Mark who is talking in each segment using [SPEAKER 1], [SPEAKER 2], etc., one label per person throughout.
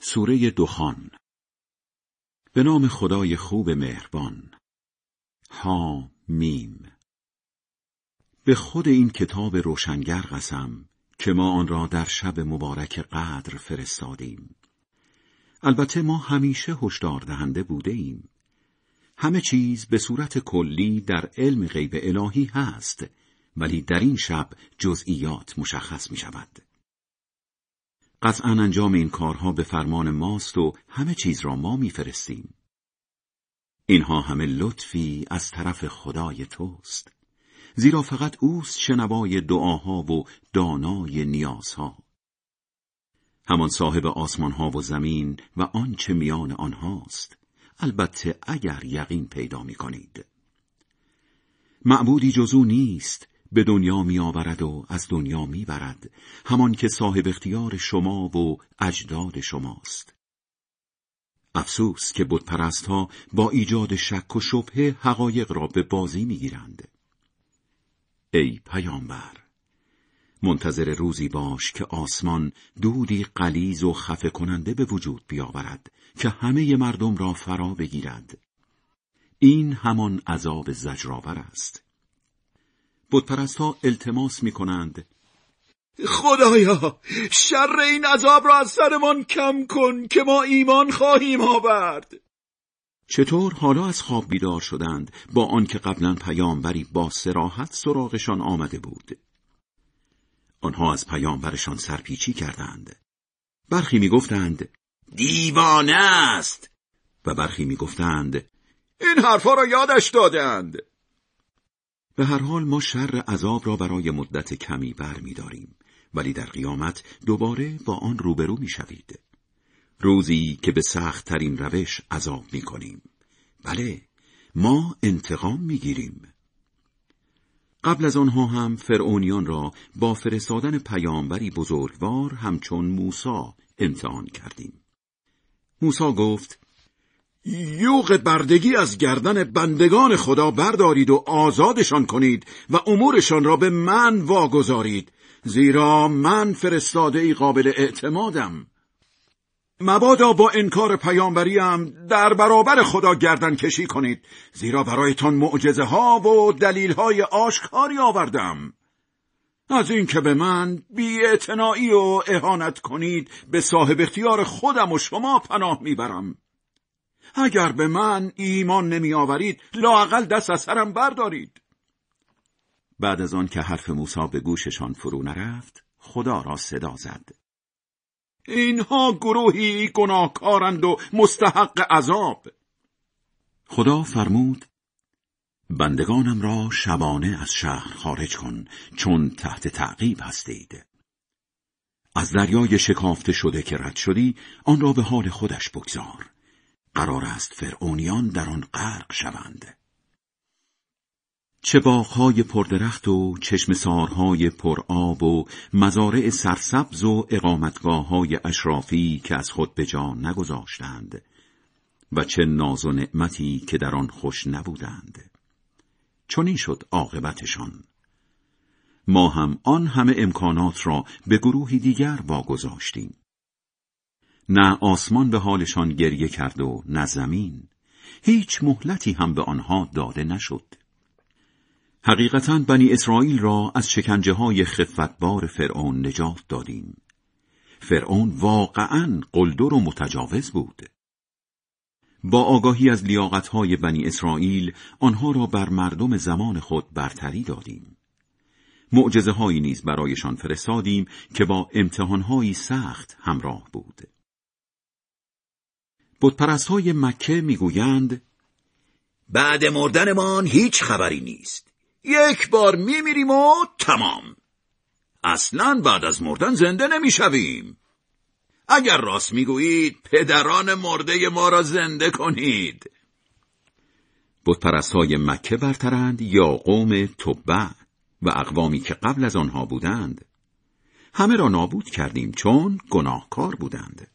[SPEAKER 1] سوره دخان. به نام خدای خوب مهربان. ها میم به خود این کتاب روشنگر قسم که ما آن را در شب مبارک قدر فرستادیم. البته ما همیشه هشدار دهنده بوده ایم. همه چیز به صورت کلی در علم غیب الهی هست ولی در این شب جزئیات مشخص می شود قطعا انجام این کارها به فرمان ماست و همه چیز را ما میفرستیم. اینها همه لطفی از طرف خدای توست. زیرا فقط اوست شنوای دعاها و دانای نیازها. همان صاحب آسمانها و زمین و آنچه میان آنهاست. البته اگر یقین پیدا می کنید. معبودی جزو نیست به دنیا می آورد و از دنیا می برد همان که صاحب اختیار شما و اجداد شماست. افسوس که بتپرست ها با ایجاد شک و شبه حقایق را به بازی می گیرند. ای پیامبر منتظر روزی باش که آسمان دودی قلیز و خفه کننده به وجود بیاورد که همه مردم را فرا بگیرد. این همان عذاب زجرآور است. ها التماس می کنند
[SPEAKER 2] خدایا شر این عذاب را از سرمان کم کن که ما ایمان خواهیم آورد.
[SPEAKER 1] چطور حالا از خواب بیدار شدند؟ با آنکه قبلا پیامبری با سراحت سراغشان آمده بود. آنها از پیامبرشان سرپیچی کردند. برخی می‌گفتند
[SPEAKER 2] دیوانه است!
[SPEAKER 1] و برخی می‌گفتند
[SPEAKER 2] این حرفها را یادش دادند
[SPEAKER 1] به هر حال ما شر عذاب را برای مدت کمی بر می داریم ولی در قیامت دوباره با آن روبرو می شوید. روزی که به سخت ترین روش عذاب می کنیم. بله ما انتقام می گیریم. قبل از آنها هم فرعونیان را با فرستادن پیامبری بزرگوار همچون موسا امتحان کردیم. موسا گفت
[SPEAKER 2] یوغ بردگی از گردن بندگان خدا بردارید و آزادشان کنید و امورشان را به من واگذارید. زیرا من فرستاده ای قابل اعتمادم. مبادا با انکار پیامبریم در برابر خدا گردن کشی کنید. زیرا برایتان معجزه ها و دلیل های آشکاری آوردم. از اینکه به من بی و اهانت کنید به صاحب اختیار خودم و شما پناه می‌برم. اگر به من ایمان نمی آورید لاقل دست از سرم بردارید.
[SPEAKER 1] بعد از آن که حرف موسی به گوششان فرو نرفت خدا را صدا زد.
[SPEAKER 2] اینها گروهی گناهکارند و مستحق عذاب.
[SPEAKER 1] خدا فرمود بندگانم را شبانه از شهر خارج کن چون تحت تعقیب هستید. از دریای شکافته شده که رد شدی آن را به حال خودش بگذار. قرار است فرعونیان در آن غرق شوند. چه باغهای پردرخت و چشم سارهای پرآب و مزارع سرسبز و اقامتگاه های اشرافی که از خود به جان نگذاشتند و چه ناز و نعمتی که در آن خوش نبودند. چون این شد عاقبتشان. ما هم آن همه امکانات را به گروهی دیگر واگذاشتیم. نه آسمان به حالشان گریه کرد و نه زمین. هیچ مهلتی هم به آنها داده نشد. حقیقتا بنی اسرائیل را از شکنجه های خفتبار فرعون نجات دادیم. فرعون واقعا قلدر و متجاوز بود. با آگاهی از های بنی اسرائیل آنها را بر مردم زمان خود برتری دادیم. معجزه هایی نیز برایشان فرستادیم که با امتحانهایی سخت همراه بود. بتپرست های مکه می‌گویند
[SPEAKER 2] بعد مردنمان هیچ خبری نیست. یک بار میمیریم و تمام. اصلا بعد از مردن زنده نمی‌شویم. اگر راست می‌گویید پدران مرده ما را زنده کنید.
[SPEAKER 1] بتپرست های مکه برترند یا قوم تبع و اقوامی که قبل از آنها بودند. همه را نابود کردیم چون گناهکار بودند.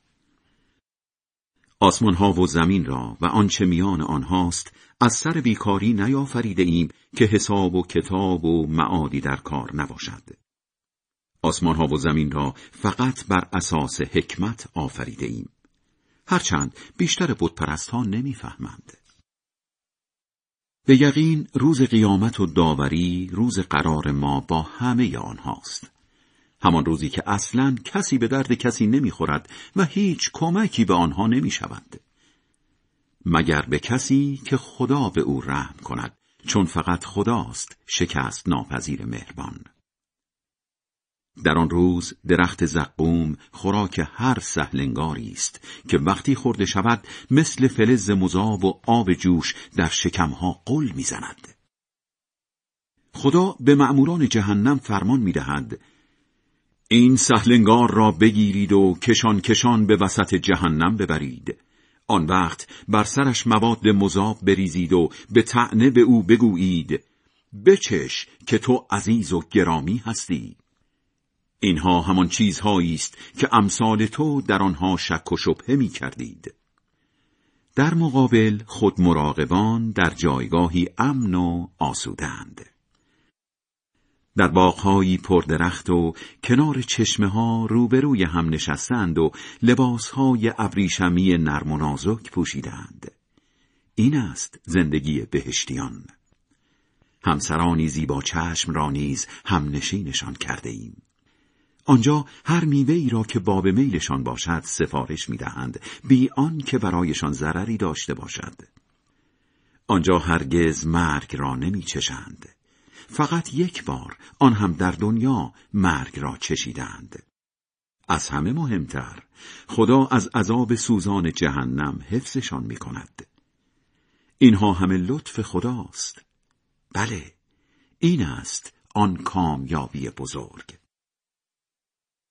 [SPEAKER 1] آسمان ها و زمین را و آنچه میان آنهاست از سر بیکاری نیافریده ایم که حساب و کتاب و معادی در کار نباشد. آسمان ها و زمین را فقط بر اساس حکمت آفریده ایم. هرچند بیشتر بتپرست ها نمی‌فهمند. به یقین روز قیامت و داوری روز قرار ما با همه آنهاست. همان روزی که اصلا کسی به درد کسی نمی‌خورد و هیچ کمکی به آنها نمی شود. مگر به کسی که خدا به او رحم کند چون فقط خداست شکست ناپذیر مهربان. در آن روز درخت زقوم خوراک هر سهلنگاری است که وقتی خورده شود مثل فلز مذاب و آب جوش در شکمها قل می‌زند. خدا به مأموران جهنم فرمان می‌دهد این سهلنگار را بگیرید و کشان کشان به وسط جهنم ببرید آن وقت بر سرش مواد مذاب بریزید و به تعنه به او بگویید بچش که تو عزیز و گرامی هستی اینها همان چیزهایی است که امثال تو در آنها شک و شبهه می کردید. در مقابل خود مراقبان در جایگاهی امن و آسودند. در باغهایی پردرخت و کنار چشمه ها روبروی هم نشستند و لباسهای ابریشمی نرم و نازک پوشیدند. این است زندگی بهشتیان. همسرانی زیبا چشم را نیز هم نشینشان کرده ایم. آنجا هر میوه ای را که باب میلشان باشد سفارش می‌دهند بی آن که برایشان ضرری داشته باشد آنجا هرگز مرگ را نمیچشند فقط یک بار آن هم در دنیا مرگ را چشیدند. از همه مهمتر خدا از عذاب سوزان جهنم حفظشان می کند. اینها همه لطف خداست. بله این است آن کامیابی بزرگ.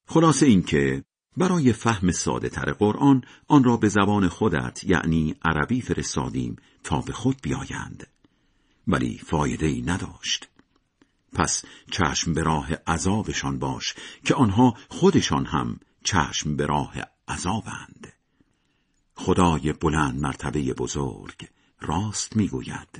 [SPEAKER 1] خلاصه اینکه برای فهم ساده تر قرآن آن را به زبان خودت یعنی عربی فرستادیم تا به خود بیایند. ولی فایده ای نداشت. پس چشم به راه عذابشان باش که آنها خودشان هم چشم به راه عذابند. خدای بلند مرتبه بزرگ راست می‌گوید.